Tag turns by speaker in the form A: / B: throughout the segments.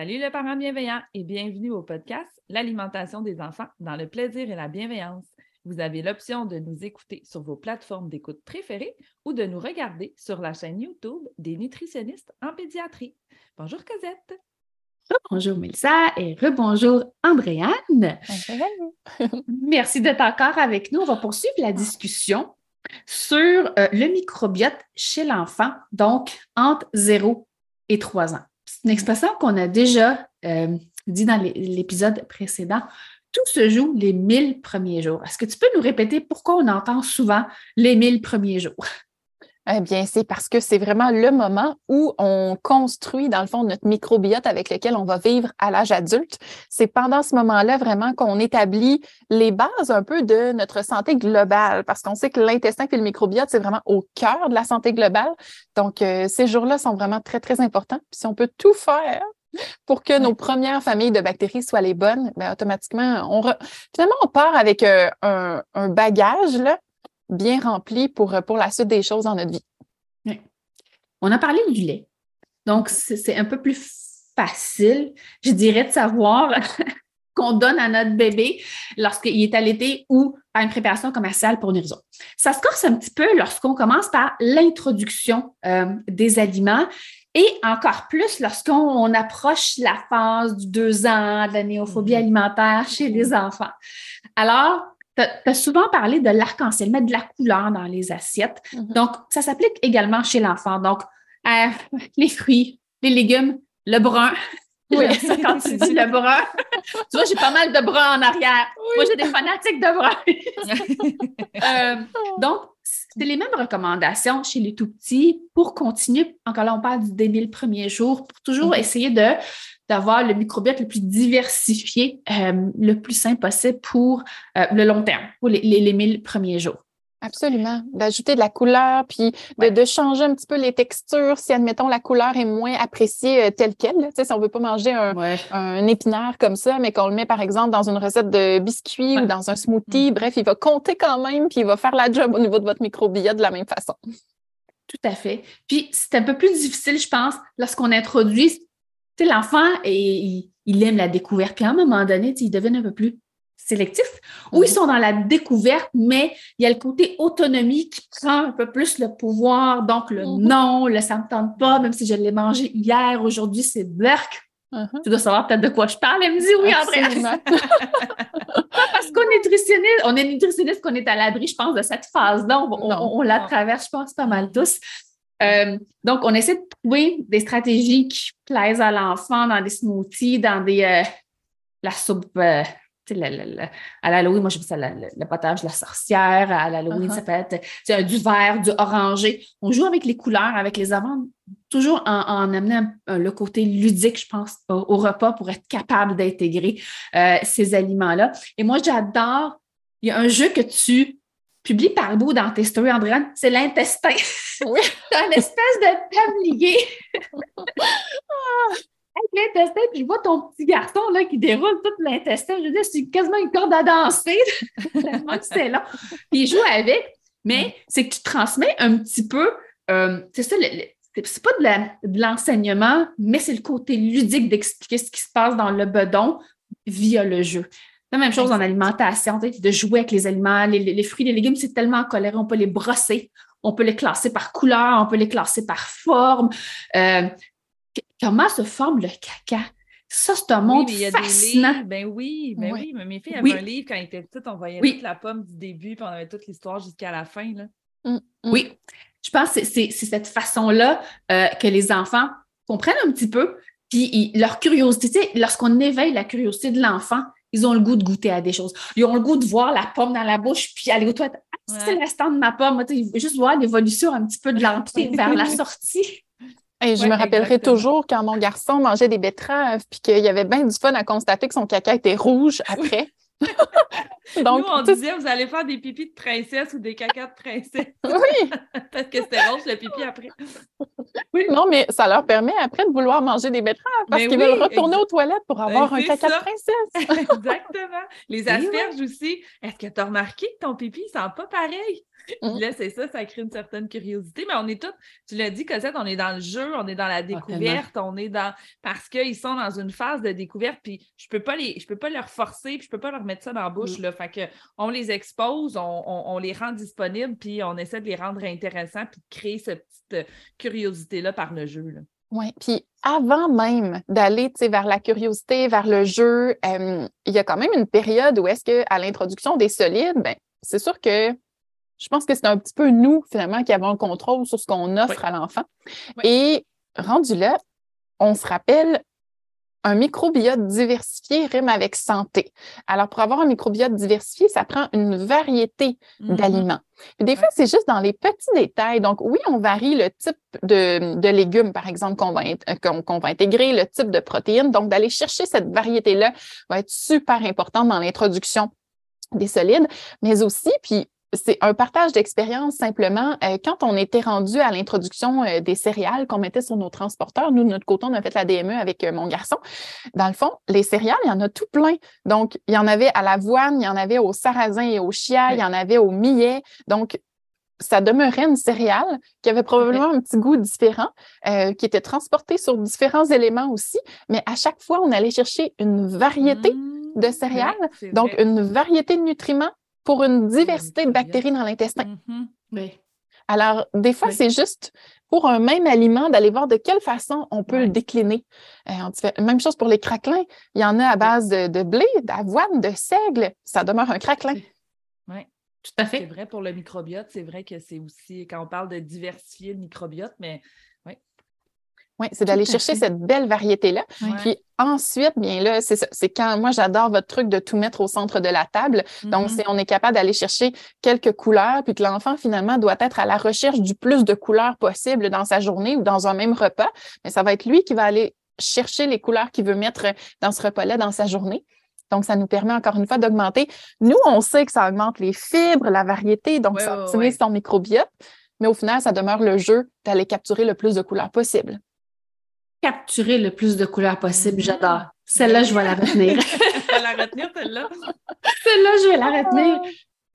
A: Salut le parent bienveillant et bienvenue au podcast L'alimentation des enfants dans le plaisir et la bienveillance. Vous avez l'option de nous écouter sur vos plateformes d'écoute préférées ou de nous regarder sur la chaîne YouTube des nutritionnistes en pédiatrie. Bonjour Cosette.
B: Bonjour Mélissa et rebonjour Andréane. Merci d'être encore avec nous. On va poursuivre la discussion sur euh, le microbiote chez l'enfant, donc entre 0 et 3 ans une expression qu'on a déjà euh, dit dans l'épisode précédent. Tout se joue les mille premiers jours. Est-ce que tu peux nous répéter pourquoi on entend souvent les mille premiers jours?
C: Eh bien, c'est parce que c'est vraiment le moment où on construit, dans le fond, notre microbiote avec lequel on va vivre à l'âge adulte. C'est pendant ce moment-là vraiment qu'on établit les bases un peu de notre santé globale, parce qu'on sait que l'intestin et le microbiote, c'est vraiment au cœur de la santé globale. Donc, euh, ces jours-là sont vraiment très, très importants. Puis si on peut tout faire pour que nos premières familles de bactéries soient les bonnes, bien, automatiquement, on finalement, on part avec euh, un, un bagage là, bien rempli pour, pour la suite des choses dans notre vie.
B: On a parlé du lait. Donc, c'est un peu plus facile, je dirais, de savoir qu'on donne à notre bébé lorsqu'il est allaité ou à une préparation commerciale pour une raison. Ça se corse un petit peu lorsqu'on commence par l'introduction euh, des aliments et encore plus lorsqu'on approche la phase du deux ans, de la néophobie mm-hmm. alimentaire chez les enfants. Alors, tu as souvent parlé de l'arc-en-ciel, mettre de la couleur dans les assiettes. Mm-hmm. Donc, ça s'applique également chez l'enfant. Donc, euh, les fruits, les légumes, le brun. Oui, ça, quand tu dis le brun. tu vois, j'ai pas mal de brun en arrière. Moi, j'ai des fanatiques de brun. Euh, donc, c'est les mêmes recommandations chez les tout petits pour continuer. Encore là, on parle du dès le premier jour, pour toujours mm-hmm. essayer de d'avoir le microbiote le plus diversifié, euh, le plus sain possible pour euh, le long terme, pour les, les, mille premiers jours.
C: Absolument. D'ajouter de la couleur, puis de, changer un petit peu les textures si, admettons, la couleur est moins appréciée euh, telle qu'elle. Tu sais, si on veut pas manger un, épinard comme ça, mais qu'on le met, par exemple, dans une recette de biscuits ou dans un smoothie, mm. bref, il va compter quand même, puis il va faire la job au niveau de votre microbiote de la même façon.
B: Tout à fait. Puis c'est un peu plus difficile, je pense, lorsqu'on introduit l'enfant, il, il, aime la découverte. Puis à un moment donné, ils deviennent un peu plus sélectifs ou ils mhm. sont dans la découverte, mais il y a le côté autonomie qui prend un peu plus le pouvoir. Donc, le mhm. non, le ça ne me tente pas, même si je l'ai mangé hier, aujourd'hui, c'est berk. Mhm. Tu dois savoir peut-être de quoi je parle. Elle me dit oui, André. parce qu'on est nutritionniste, on est nutritionniste qu'on est à l'abri, je pense, de cette phase-là. On, la traverse, je pense, pas mal tous. Euh, donc, on essaie de trouver des stratégies qui plaisent à l'enfant dans des smoothies, dans des euh, la soupe. Euh, à l'Halloween, moi, j'aime ça le, potage de la sorcière. À l'Halloween, ça uh-huh. peut être du vert, du orangé. On joue avec les couleurs, avec les amandes, toujours en, amenant le côté ludique, je pense, au, repas pour être capable d'intégrer ces aliments-là. Et moi, j'adore. Il y a un jeu que tu publie par bout dans tes stories, Andréane, c'est l'intestin. Oui. c'est une espèce de tablier. Avec l'intestin, puis je vois ton petit garçon là, qui déroule tout l'intestin. Je veux dire, c'est quasiment une corde à danser. c'est là. Puis il joue avec, mais c'est que tu transmets un petit peu, euh, c'est ça, c'est pas de l'enseignement, mais c'est le côté ludique d'expliquer ce qui se passe dans le bedon via le jeu. La même chose en alimentation, de jouer avec les aliments, les, fruits, les légumes, c'est tellement coloré, on peut les brosser, On peut les classer par couleur, on peut les classer par forme. Euh, comment se forme le caca? Ça, c'est un monde fascinant.
A: Ben oui, ben oui. Mais mes filles avaient un livre quand ils étaient petites, on voyait toute la pomme du début, puis on avait toute l'histoire jusqu'à la fin. Là.
B: Mm, mm. Oui. Je pense que c'est cette façon-là euh, que les enfants comprennent un petit peu, puis leur curiosité, lorsqu'on éveille la curiosité de l'enfant, ils ont le goût de goûter à des choses. Ils ont le goût de voir la pomme dans la bouche, puis aller au toilettes. Ah, c'est l'instant de ma pomme. Juste voir l'évolution un petit peu de l'entrée vers la sortie.
C: Et je me rappellerai toujours quand mon garçon mangeait des betteraves, puis qu'il y avait bien du fun à constater que son caca était rouge après.
A: Donc, Nous, on disait, vous allez faire des pipis de princesse ou des cacas de princesse.
C: Oui.
A: Parce que c'était rouge le pipi après.
C: oui, non, mais ça leur permet après de vouloir manger des betteraves parce qu'ils veulent retourner aux toilettes pour avoir ben, un caca de princesse.
A: Exactement. Les asperges aussi. Est-ce que tu as remarqué que ton pipi ne sent pas pareil? Mmh. Là, c'est ça, ça crée une certaine curiosité. Mais on est tous, tu l'as dit, Cosette, on est dans le jeu, on est dans la ah, découverte, on est dans. Parce qu'ils sont dans une phase de découverte, puis je peux pas les, je peux pas leur forcer, puis je peux pas leur mettre ça dans la bouche. Mmh. Là. Fait que on les expose, on, les rend disponibles, puis on essaie de les rendre intéressants, puis de créer cette petite euh, curiosité-là par le jeu.
C: Oui, puis avant même d'aller vers la curiosité, vers le jeu, il y a quand même une période où est-ce qu'à l'introduction des solides, ben, c'est sûr que je pense que c'est un petit peu nous, finalement, qui avons le contrôle sur ce qu'on offre à l'enfant. Et rendu là, on se rappelle, un microbiote diversifié rime avec santé. Alors, pour avoir un microbiote diversifié, ça prend une variété mm-hmm. d'aliments. Des fois, c'est juste dans les petits détails. Donc, oui, on varie le type de, légumes, par exemple, qu'on va, qu'on va intégrer, le type de protéines. Donc, d'aller chercher cette variété-là va être super important dans l'introduction des solides, mais aussi, puis c'est un partage d'expérience simplement. Euh, quand on était rendu à l'introduction euh, des céréales qu'on mettait sur nos transporteurs, nous, de notre côté, on a fait la DME avec euh, mon garçon. Dans le fond, les céréales, il y en a tout plein. Donc, il y en avait à l'avoine, il y en avait au sarrasin et au chia, il y en avait au millet. Donc, ça demeurait une céréale qui avait probablement un petit goût différent, qui était transportée sur différents éléments aussi, mais à chaque fois, on allait chercher une variété mmh. de céréales, donc une variété de nutriments pour une diversité de bactéries dans l'intestin.
B: Mm-hmm.
C: Alors, des fois, c'est juste pour un même aliment d'aller voir de quelle façon on peut le décliner. Euh, même chose pour les craquelins. Il y en a à base de, blé, d'avoine, de seigle. Ça demeure un craquelin.
A: Oui, tout à fait. C'est vrai pour le microbiote. C'est vrai que c'est aussi, quand on parle de diversifier le microbiote, mais
C: oui, c'est d'aller chercher cette belle variété-là. Puis ensuite, bien là, c'est quand moi j'adore votre truc de tout mettre au centre de la table. Donc, mm-hmm. c'est on est capable d'aller chercher quelques couleurs, puis que l'enfant finalement doit être à la recherche du plus de couleurs possible dans sa journée ou dans un même repas. Mais ça va être lui qui va aller chercher les couleurs qu'il veut mettre dans ce repas-là dans sa journée. Donc, ça nous permet encore une fois d'augmenter. Nous, on sait que ça augmente les fibres, la variété, donc ça optimise son microbiote. Mais au final, ça demeure le jeu d'aller capturer le plus de couleurs possible
B: capturer le plus de couleurs possible. Mhm. J'adore. Celle-là, je vais la retenir.
A: je vais la retenir, celle-là?
B: celle-là, je vais la retenir.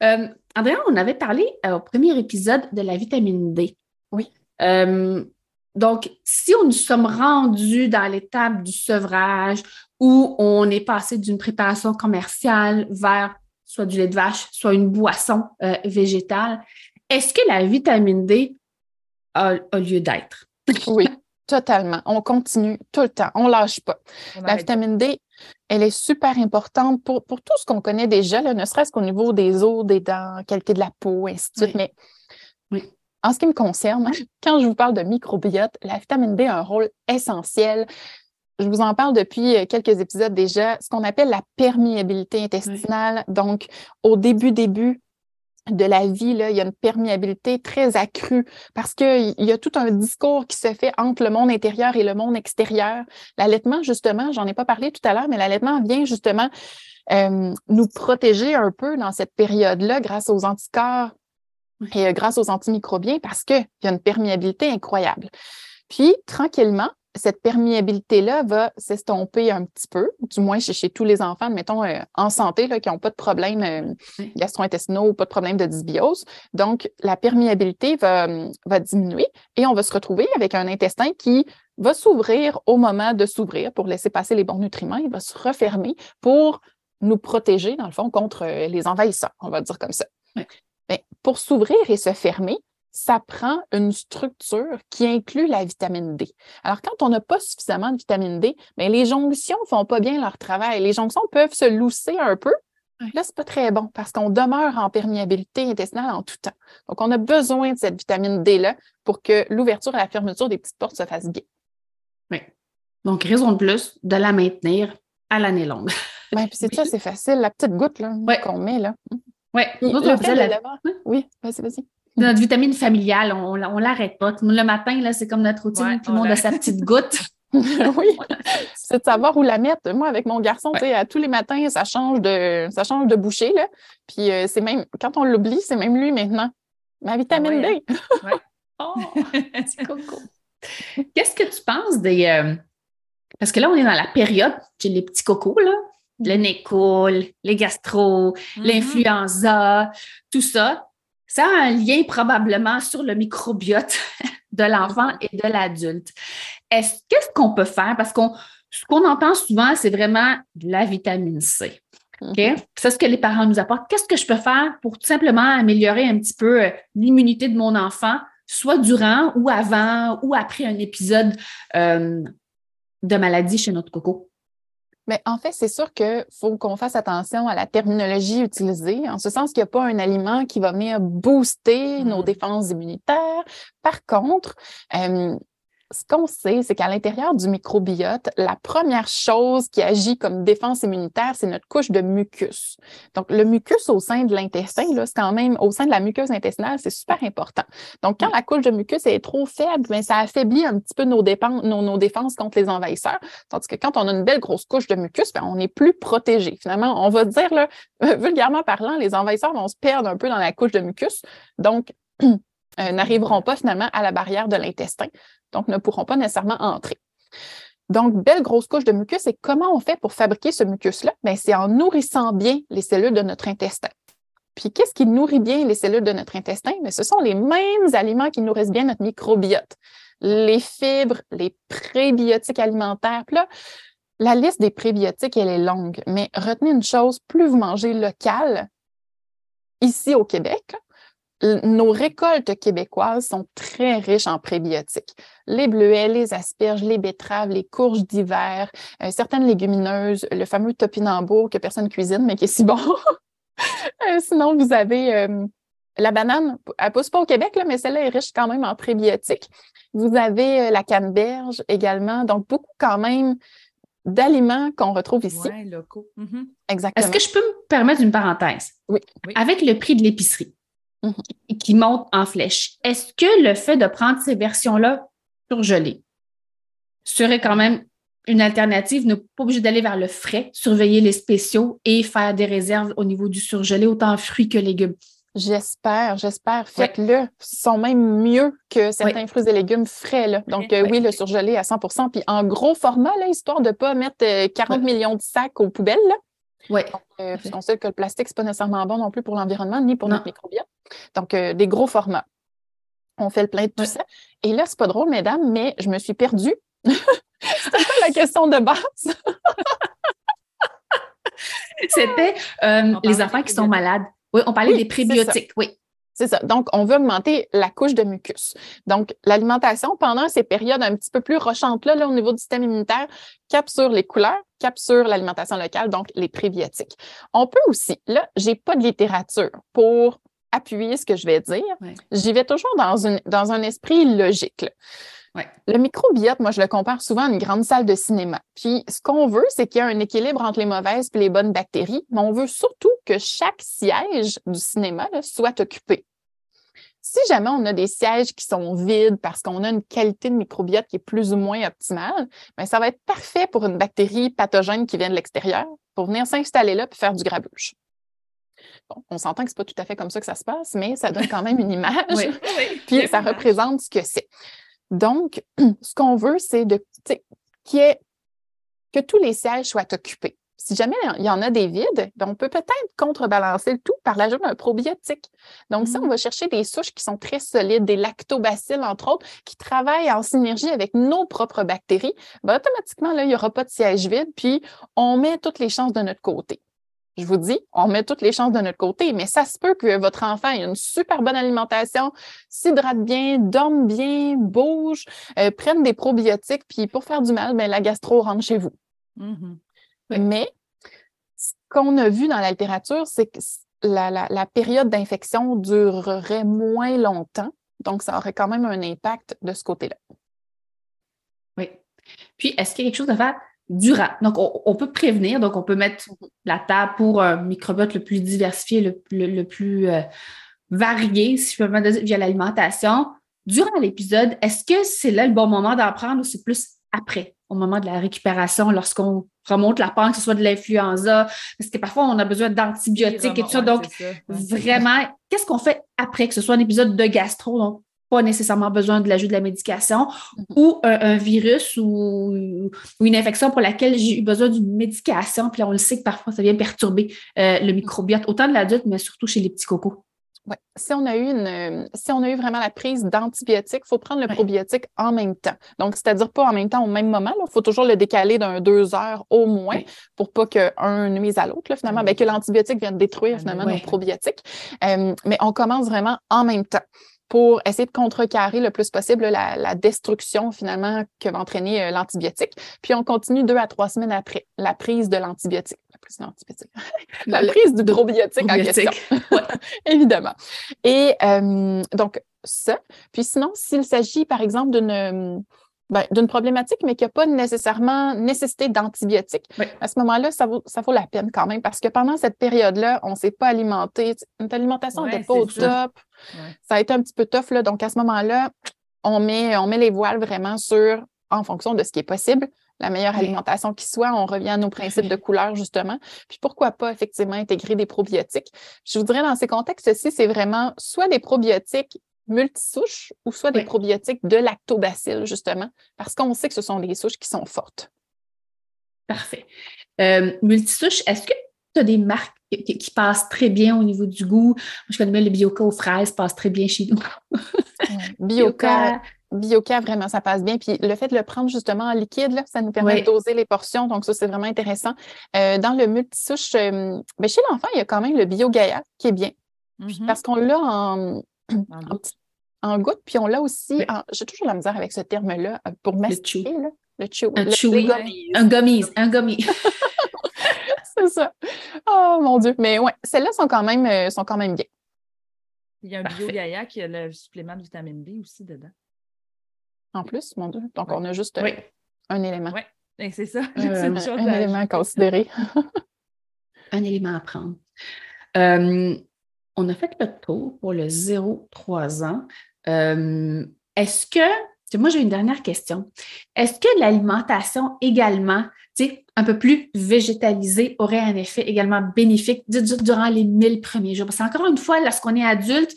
B: Euh, Andrea, on avait parlé euh, au premier épisode de la vitamine D.
C: Oui.
B: Euh, donc, si on nous sommes rendus dans l'étape du sevrage où on est passé d'une préparation commerciale vers soit du lait de vache, soit une boisson végétale, est-ce que la vitamine D a lieu d'être?
C: Oui. Totalement. On continue tout le temps. On lâche pas. la vitamine D, elle est super importante pour, pour tout ce qu'on connaît déjà, ne serait-ce qu'au niveau des os, des dents, qualité de la peau, ainsi de suite. Mais en ce qui me concerne, quand je vous parle de microbiote, la vitamine D a un rôle essentiel. Je vous en parle depuis euh, quelques épisodes déjà, ce qu'on appelle la perméabilité intestinale. Donc, au début, début, de la vie, là, il y a une perméabilité très accrue parce qu'il y a tout un discours qui se fait entre le monde intérieur et le monde extérieur. L'allaitement, justement, j'en ai pas parlé tout à l'heure, mais l'allaitement vient justement euh, nous protéger un peu dans cette période-là grâce aux anticorps et euh, grâce aux antimicrobiens parce qu'il y a une perméabilité incroyable. Puis, tranquillement, cette perméabilité-là va s'estomper un petit peu, du moins chez, tous les enfants, mettons, euh, en santé, là, qui n'ont pas de problème euh, gastro-intestinaux ou pas de problème de dysbiose. Donc, la perméabilité va, va diminuer et on va se retrouver avec un intestin qui va s'ouvrir au moment de s'ouvrir pour laisser passer les bons nutriments. Il va se refermer pour nous protéger, dans le fond, contre euh, les envahisseurs, on va dire comme ça. Pour s'ouvrir et se fermer, ça prend une structure qui inclut la vitamine D. Alors, quand on n'a pas suffisamment de vitamine D, bien, les jonctions ne font pas bien leur travail. Les jonctions peuvent se lousser un peu. Là, ce n'est pas très bon parce qu'on demeure en perméabilité intestinale en tout temps. Donc, on a besoin de cette vitamine D-là pour que l'ouverture et la fermeture des petites portes se fassent bien.
B: Oui. Donc, raison de plus de la maintenir à l'année longue.
C: Ben, puis c'est ça, c'est facile, la petite goutte qu'on met là.
B: Oui,
C: Oui, vas-y, vas-y.
B: Notre vitamine familiale, on l'arrête pas. Le matin, là, c'est comme notre routine, tout le monde a sa petite goutte.
C: oui, c'est de savoir où la mettre. Moi, avec mon garçon, à tous les matins, ça change de, ça change de bouchée. Là. Puis euh, c'est même, quand on l'oublie, c'est même lui maintenant. Ma vitamine D. Hein?
B: oh, c'est coco. Qu'est-ce que tu penses des. Euh, parce que là, on est dans la période, j'ai les petits cocos, là, le nez les gastro, mm-hmm. l'influenza, tout ça. Ça a un lien probablement sur le microbiote de l'enfant et de l'adulte. Est-ce qu'est-ce qu'on peut faire? Parce qu'on ce qu'on entend souvent, c'est vraiment la vitamine C. Mm-hmm. C'est ce que les parents nous apportent. Qu'est-ce que je peux faire pour tout simplement améliorer un petit peu euh, l'immunité de mon enfant, soit durant ou avant ou après un épisode euh, de maladie chez notre coco?
C: Mais en fait, c'est sûr qu'il faut qu'on fasse attention à la terminologie utilisée, en ce sens qu'il n'y a pas un aliment qui va venir booster nos mm. défenses immunitaires. Par contre, euh, ce qu'on sait, c'est qu'à l'intérieur du microbiote, la première chose qui agit comme défense immunitaire, c'est notre couche de mucus. Donc, le mucus au sein de l'intestin, c'est quand même au sein de la muqueuse intestinale, c'est super important. Donc, quand la couche de mucus est trop faible, bien, ça affaiblit un petit peu nos, nos, défenses contre les envahisseurs. Tandis que quand on a une belle grosse couche de mucus, bien, on est plus protégé. Finalement, on va dire, là, vulgairement parlant, les envahisseurs vont se perdre un peu dans la couche de mucus. Donc, euh, n'arriveront pas finalement à la barrière de l'intestin, donc ne pourront pas nécessairement entrer. Donc, belle grosse couche de mucus. Et comment on fait pour fabriquer ce mucus-là? Ben, c'est en nourrissant bien les cellules de notre intestin. Puis, qu'est-ce qui nourrit bien les cellules de notre intestin? Ben, ce sont les mêmes aliments qui nourrissent bien notre microbiote. Les fibres, les prébiotiques alimentaires. Là, la liste des prébiotiques, elle est longue, mais retenez une chose, plus vous mangez local, ici au Québec, nos récoltes québécoises sont très riches en prébiotiques. Les bleuets, les asperges, les betteraves, les courges d'hiver, euh, certaines légumineuses, le fameux topinambour que personne cuisine, mais qui est si bon. Euh, sinon, vous avez euh, la banane, elle ne pousse pas au Québec, là, mais celle-là est riche quand même en prébiotiques. Vous avez la canneberge également, donc beaucoup quand même d'aliments qu'on retrouve ici.
B: Oui, locaux. Exactement. Est-ce que je peux me permettre une parenthèse?
C: oui.
B: Avec le prix de l'épicerie, Qui monte en flèche. Est-ce que le fait de prendre ces versions-là surgelées serait quand même une alternative, ne pas obligé d'aller vers le frais, surveiller les spéciaux et faire des réserves au niveau du surgelé, autant fruits que légumes?
C: J'espère, j'espère. Faites-le. Ils sont même mieux que certains fruits et légumes frais. Là. Donc, oui, le surgelé à 100% puis en gros format, là, histoire de ne pas mettre 40 euh, millions de sacs aux poubelles. Là.
B: Oui.
C: Euh, puisqu'on sait que le plastique, ce n'est pas nécessairement bon non plus pour l'environnement ni pour notre microbiote. Donc, euh, des gros formats. On fait le plein de tout ça. Et là, c'est pas drôle, mesdames, mais je me suis perdue. C'était pas la question de base?
B: C'était euh, les enfants qui sont malades. Oui, on parlait des prébiotiques, oui.
C: C'est ça. Donc, on veut augmenter la couche de mucus. Donc, l'alimentation, pendant ces périodes un petit peu plus rochantes-là, là, au niveau du système immunitaire, cap sur les couleurs, cap sur l'alimentation locale, donc les prébiotiques. On peut aussi, là, j'ai pas de littérature pour appuyer ce que je vais dire. J'y vais toujours dans, une, dans un esprit logique. Le microbiote, moi, je le compare souvent à une grande salle de cinéma. Puis, ce qu'on veut, c'est qu'il y ait un équilibre entre les mauvaises et les bonnes bactéries, mais on veut surtout que chaque siège du cinéma soit occupé. Si jamais on a des sièges qui sont vides parce qu'on a une qualité de microbiote qui est plus ou moins optimale, bien, ça va être parfait pour une bactérie pathogène qui vient de l'extérieur pour venir s'installer là et faire du grabuge on s'entend que ce n'est pas tout à fait comme ça que ça se passe, mais ça donne quand même une image. puis ça représente ce que c'est. Donc, ce qu'on veut, c'est de que tous les sièges soient occupés. Si jamais il y en a des vides, ben, on peut peut-être contrebalancer le tout par l'ajout d'un probiotique. Donc, si on mmh. va chercher des souches qui sont très solides, des lactobacilles, entre autres, qui travaillent en synergie avec nos propres bactéries, ben, automatiquement, là, il n'y aura pas de siège vide, puis on met toutes les chances de notre côté. Je vous dis, on met toutes les chances de notre côté, mais ça se peut que votre enfant ait une super bonne alimentation, s'hydrate bien, dorme bien, bouge, euh, prenne des probiotiques, puis pour faire du mal, ben, la gastro rentre chez vous.
A: Mm-hmm.
C: Mais ce qu'on a vu dans la littérature, c'est que la, la période d'infection durerait moins longtemps, donc ça aurait quand même un impact de ce côté-là.
B: Oui. Puis, est-ce qu'il y a quelque chose à faire durable. Donc, on, peut prévenir, donc on peut mettre la table pour un microbiote le plus diversifié, le, plus euh, varié, si je peux me dire, via l'alimentation. Durant l'épisode, est-ce que c'est là le bon moment d'en prendre ou c'est plus après, au moment de la récupération, lorsqu'on remonte la pente, que ce soit de l'influenza, parce que parfois on a besoin d'antibiotiques et tout ça. Donc, vraiment, qu'est-ce qu'on fait après, que ce soit un épisode de gastro, donc? Pas nécessairement besoin de l'ajout de la médication, mm-hmm. ou un, virus ou, une infection pour laquelle j'ai eu besoin d'une médication. Puis on le sait que parfois, ça vient perturber euh, le microbiote, autant de l'adulte, mais surtout chez les petits cocos.
C: Oui. Si on a eu une, si on a eu vraiment la prise d'antibiotiques, il faut prendre le probiotique en même temps. Donc, c'est-à-dire pas en même temps au même moment. Il faut toujours le décaler d'un deux heures au moins pour pas qu'un nuise à l'autre, finalement, ben, que l'antibiotique vienne détruire finalement nos probiotiques. Euh, mais on commence vraiment en même temps pour essayer de contrecarrer le plus possible la, destruction finalement que va entraîner euh, l'antibiotique. Puis on continue deux à trois semaines après la prise de l'antibiotique. La prise de l'antibiotique. la prise du probiotique, en question. Évidemment. Et euh, donc, ça. Puis sinon, s'il s'agit, par exemple, d'une ben, d'une problématique, mais qui n'a pas nécessairement nécessité d'antibiotiques. À ce moment-là, ça vaut, ça vaut la peine quand même parce que pendant cette période-là, on ne s'est pas alimenté. Notre alimentation n'était pas au top. Ça a été un petit peu tough. Là. Donc, à ce moment-là, on met, on met les voiles vraiment sur, en fonction de ce qui est possible, la meilleure alimentation qui soit. On revient à nos principes de couleur, justement. Puis pourquoi pas effectivement intégrer des probiotiques? Je vous dirais, dans ces contextes-ci, c'est vraiment soit des probiotiques multisouches ou soit des probiotiques de lactobacilles, justement, parce qu'on sait que ce sont des souches qui sont fortes.
B: Parfait. Euh, multisouches, est-ce que tu as des marques qui, passent très bien au niveau du goût? Moi, je connais le Bioca aux fraises, passe très bien chez nous.
C: Bioca, Bioca, vraiment, ça passe bien. Puis le fait de le prendre justement en liquide, là, ça nous permet de doser les portions. Donc, ça, c'est vraiment intéressant. Euh, dans le multisouche, euh, ben, chez l'enfant, il y a quand même le BioGaia qui est bien. Mm-hmm. Parce qu'on l'a en, en, goutte, puis on l'a aussi. J'ai toujours la misère avec ce terme-là euh, pour mastiquer. Le, le chew.
B: Un chewy. Un gummies. Un.
C: c'est ça. Oh mon Dieu. Mais ouais, celles-là sont quand même euh, sont quand même bien.
A: Il y a un bio qui a le supplément de vitamine B aussi dedans.
C: En plus, mon Dieu. Donc, on a juste euh, un élément.
A: Oui, c'est ça.
C: un, élément à considérer.
B: un élément à prendre on a fait le tour pour le 0-3 ans. Euh, est-ce que, moi j'ai une dernière question, est-ce que l'alimentation également, un peu plus végétalisée, aurait un effet également bénéfique durant les 1000 premiers jours? Parce qu'encore une fois, lorsqu'on est adulte,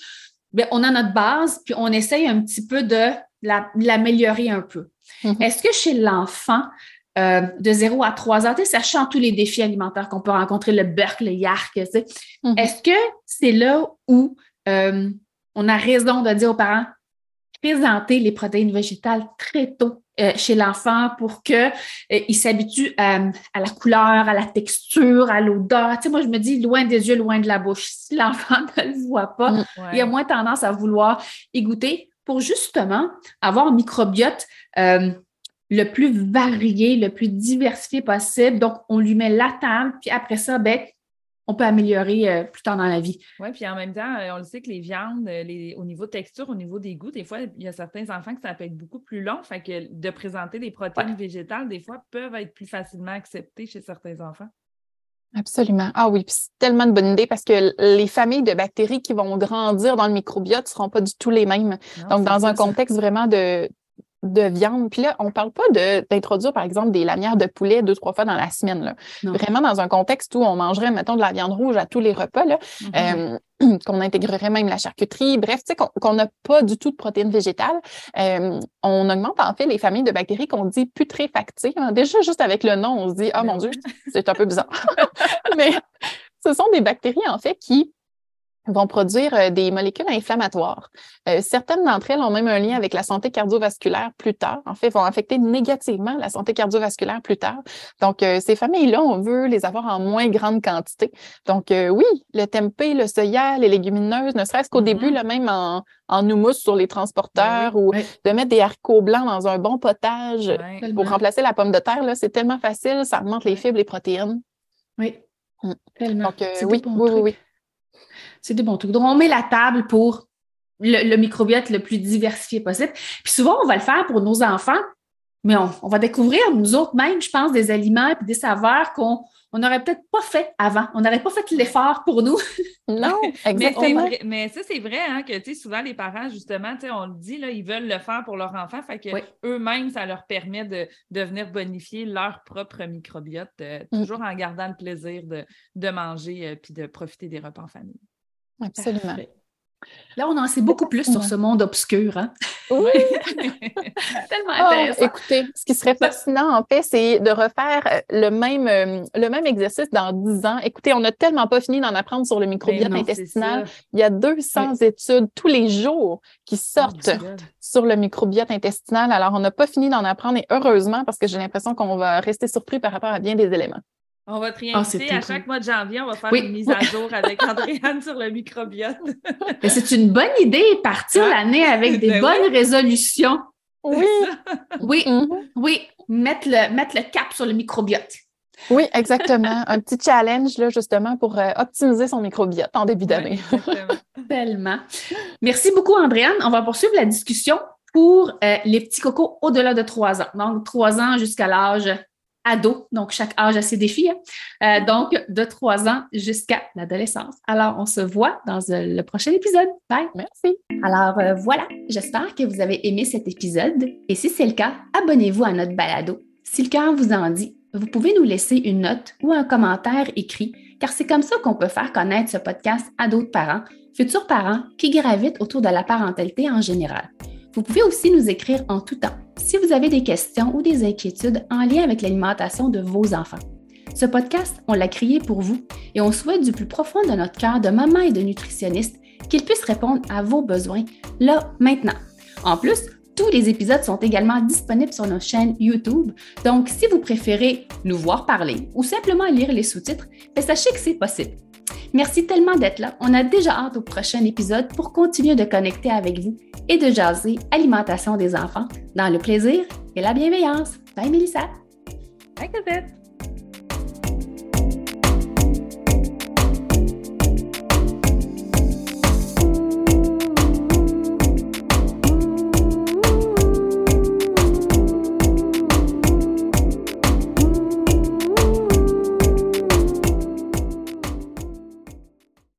B: bien, on a notre base, puis on essaye un petit peu de l'améliorer un peu. Mm-hmm. Est-ce que chez l'enfant, euh, de 0 à 3 ans, sachant tous les défis alimentaires qu'on peut rencontrer, le burk, le yark, mm-hmm. est-ce que c'est là où euh, on a raison de dire aux parents, présenter les protéines végétales très tôt euh, chez l'enfant pour qu'il il s'habitue à, la couleur, à la texture, à l'odeur. moi, je me dis loin des yeux, loin de la bouche. Si l'enfant ne le voit pas, mm. il a moins tendance à vouloir y goûter pour justement avoir un microbiote le plus varié, le plus diversifié possible. Donc, on lui met la table, puis après ça, ben, on peut améliorer euh, plus tard dans la vie.
A: Oui, puis en même temps, euh, on le sait que les viandes, euh, les, au niveau de texture, au niveau des goûts, des fois, il y a certains enfants que ça peut être beaucoup plus long. Fait que de présenter des protéines végétales, des fois, peuvent être plus facilement acceptées chez certains enfants.
C: Absolument. Ah oui, c'est tellement de bonne idée parce que les familles de bactéries qui vont grandir dans le microbiote ne seront pas du tout les mêmes. Donc, dans un contexte vraiment de, de viande. Puis là, on ne parle pas d'introduire, par exemple, des lanières de poulet deux, trois fois dans la semaine. Là. Vraiment dans un contexte où on mangerait, mettons, de la viande rouge à tous les repas, mm-hmm. euh, qu'on intégrerait même la charcuterie, bref, tu sais, qu'on n'a pas du tout de protéines végétales. Euh, on augmente en fait les familles de bactéries qu'on dit putréfactives. Déjà, juste avec le nom, on se dit, ah mon ben Dieu, c'est un peu bizarre. Mais ce sont des bactéries, en fait, qui vont produire euh, des molécules inflammatoires. Euh, certaines d'entre elles ont même un lien avec la santé cardiovasculaire plus tard. En fait, vont affecter négativement la santé cardiovasculaire plus tard. Donc, euh, ces familles-là, on veut les avoir en moins grande quantité. Donc, oui, le tempeh, le soya, les légumineuses, ne serait-ce qu'au début, mm-hmm. même en, en houmous sur les transporteurs ben ou de mettre des haricots blancs dans un bon potage pour remplacer la pomme de terre, c'est tellement facile, ça augmente les fibres, les protéines.
B: Oui, mm. tellement.
C: Donc, oui, oui, oui, oui.
B: C'est des bons trucs. Donc, on met la table pour le, microbiote le plus diversifié possible. Puis souvent, on va le faire pour nos enfants, mais on, va découvrir nous autres même, je pense, des aliments et des saveurs qu'on on n'aurait peut-être pas fait avant. On n'aurait pas fait l'effort pour nous.
C: non, exactement.
A: Mais, ça, c'est vrai hein, que souvent, les parents, justement, on le dit, là, ils veulent le faire pour leur enfant. Fait que eux-mêmes, ça leur permet de, de, venir bonifier leur propre microbiote, euh, mm. toujours en gardant le plaisir de, de manger et euh, de profiter des repas en famille.
C: Absolument.
B: Là, on en sait beaucoup plus sur ce monde obscur. Hein?
C: Oui! Tellement oh, intéressant. écoutez, ce qui serait fascinant, en fait, c'est de refaire euh, le même, euh, le même exercice dans 10 ans. Écoutez, on n'a tellement pas fini d'en apprendre sur le microbiote intestinal. Il y a 200 études tous les jours qui oh sortent sur le microbiote intestinal. Alors, on n'a pas fini d'en apprendre et heureusement, parce que j'ai l'impression qu'on va rester surpris par rapport à bien des éléments.
A: On va te ah, réinviter à chaque mois de janvier, on va faire une mise à jour avec Andréane sur le microbiote.
B: c'est une bonne idée, partir l'année avec des ben bonnes résolutions.
C: Oui.
B: Oui, mm-hmm. oui, mettre le, mettre le cap sur le microbiote.
C: Oui, exactement. Un petit challenge, là, justement, pour euh, optimiser son microbiote en début d'année.
B: Tellement. Merci beaucoup, Andréane. On va poursuivre la discussion pour euh, les petits cocos au-delà de trois ans. Donc, trois ans jusqu'à l'âge ado, donc chaque âge a ses défis, hein. euh, donc de trois ans jusqu'à l'adolescence. Alors, on se voit dans euh, le prochain épisode. Bye!
C: Merci!
B: Alors euh, voilà, j'espère que vous avez aimé cet épisode et si c'est le cas, abonnez-vous à notre balado. Si le cœur vous en dit, vous pouvez nous laisser une note ou un commentaire écrit, car c'est comme ça qu'on peut faire connaître ce podcast à d'autres parents, futurs parents qui gravitent autour de la parentalité en général. Vous pouvez aussi nous écrire en tout temps si vous avez des questions ou des inquiétudes en lien avec l'alimentation de vos enfants. Ce podcast, on l'a créé pour vous et on souhaite du plus profond de notre cœur de maman et de nutritionniste qu'il puisse répondre à vos besoins là, maintenant. En plus, tous les épisodes sont également disponibles sur nos chaînes YouTube, donc si vous préférez nous voir parler ou simplement lire les sous-titres, ben, sachez que c'est possible. Merci tellement d'être là. On a déjà hâte au prochain épisode pour continuer de connecter avec vous et de jaser alimentation des enfants dans le plaisir et la bienveillance. Bye Mélissa.
A: Bye Cosette.